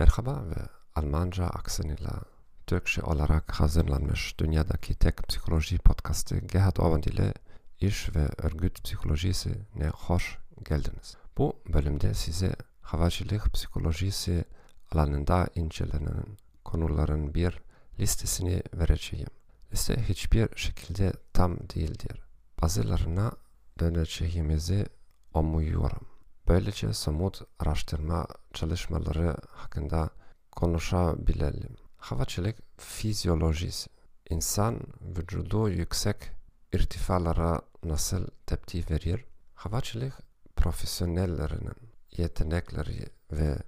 Merhaba ve Almanca aksanıyla Türkçe olarak hazırlanmış dünyadaki tek psikoloji podcastı Gerhard Orban ile iş ve örgüt psikolojisi ne hoş geldiniz. Bu bölümde size havacılık psikolojisi alanında incelenen konuların bir listesini vereceğim. Liste hiçbir şekilde tam değildir. Bazılarına döneceğimizi umuyorum. Böylece somut araştırma çalışmaları hakkında konuşabilelim. Havacılık fizyolojisi. İnsan vücudu yüksek irtifalara nasıl tepki verir? Havacılık profesyonellerinin yetenekleri ve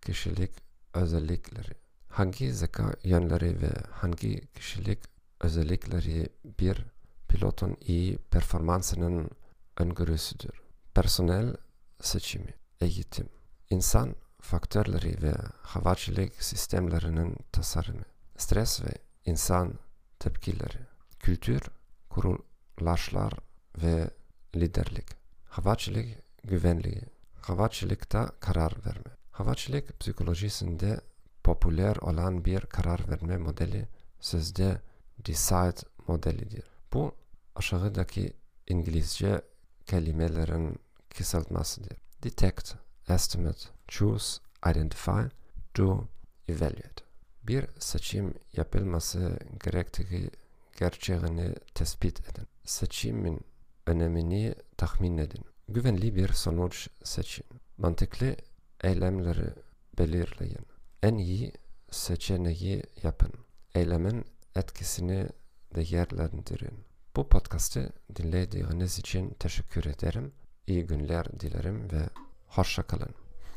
kişilik özellikleri. Hangi zeka yönleri ve hangi kişilik özellikleri bir pilotun iyi performansının öngörüsüdür. Personel seçimi, eğitim, insan faktörleri ve havacılık sistemlerinin tasarımı, stres ve insan tepkileri, kültür, kurulaşlar ve liderlik, havacılık güvenliği, havacılıkta karar verme. Havacılık psikolojisinde popüler olan bir karar verme modeli sözde decide modelidir. Bu aşağıdaki İngilizce kelimelerin kısaltmasıdır. Detect, estimate, choose, identify, do, evaluate. Bir seçim yapılması gerektiği gerçeğini tespit edin. Seçimin önemini tahmin edin. Güvenli bir sonuç seçin. Mantıklı eylemleri belirleyin. En iyi seçeneği yapın. Eylemin etkisini değerlendirin. Bu podcast'ı dinlediğiniz için teşekkür ederim. İyi günler dilerim ve hoşça kalın.